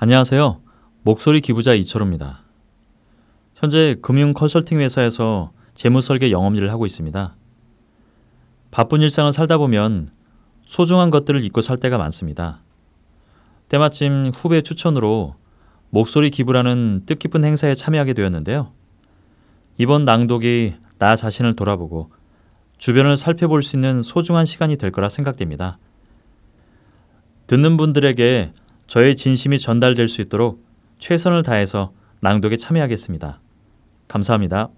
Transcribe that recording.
안녕하세요. 목소리 기부자 이철호입니다. 현재 금융 컨설팅 회사에서 재무 설계 영업 일을 하고 있습니다. 바쁜 일상을 살다 보면 소중한 것들을 잊고 살 때가 많습니다. 때마침 후배 추천으로 목소리 기부라는 뜻깊은 행사에 참여하게 되었는데요. 이번 낭독이 나 자신을 돌아보고 주변을 살펴볼 수 있는 소중한 시간이 될 거라 생각됩니다. 듣는 분들에게 저의 진심이 전달될 수 있도록 최선을 다해서 낭독에 참여하겠습니다. 감사합니다.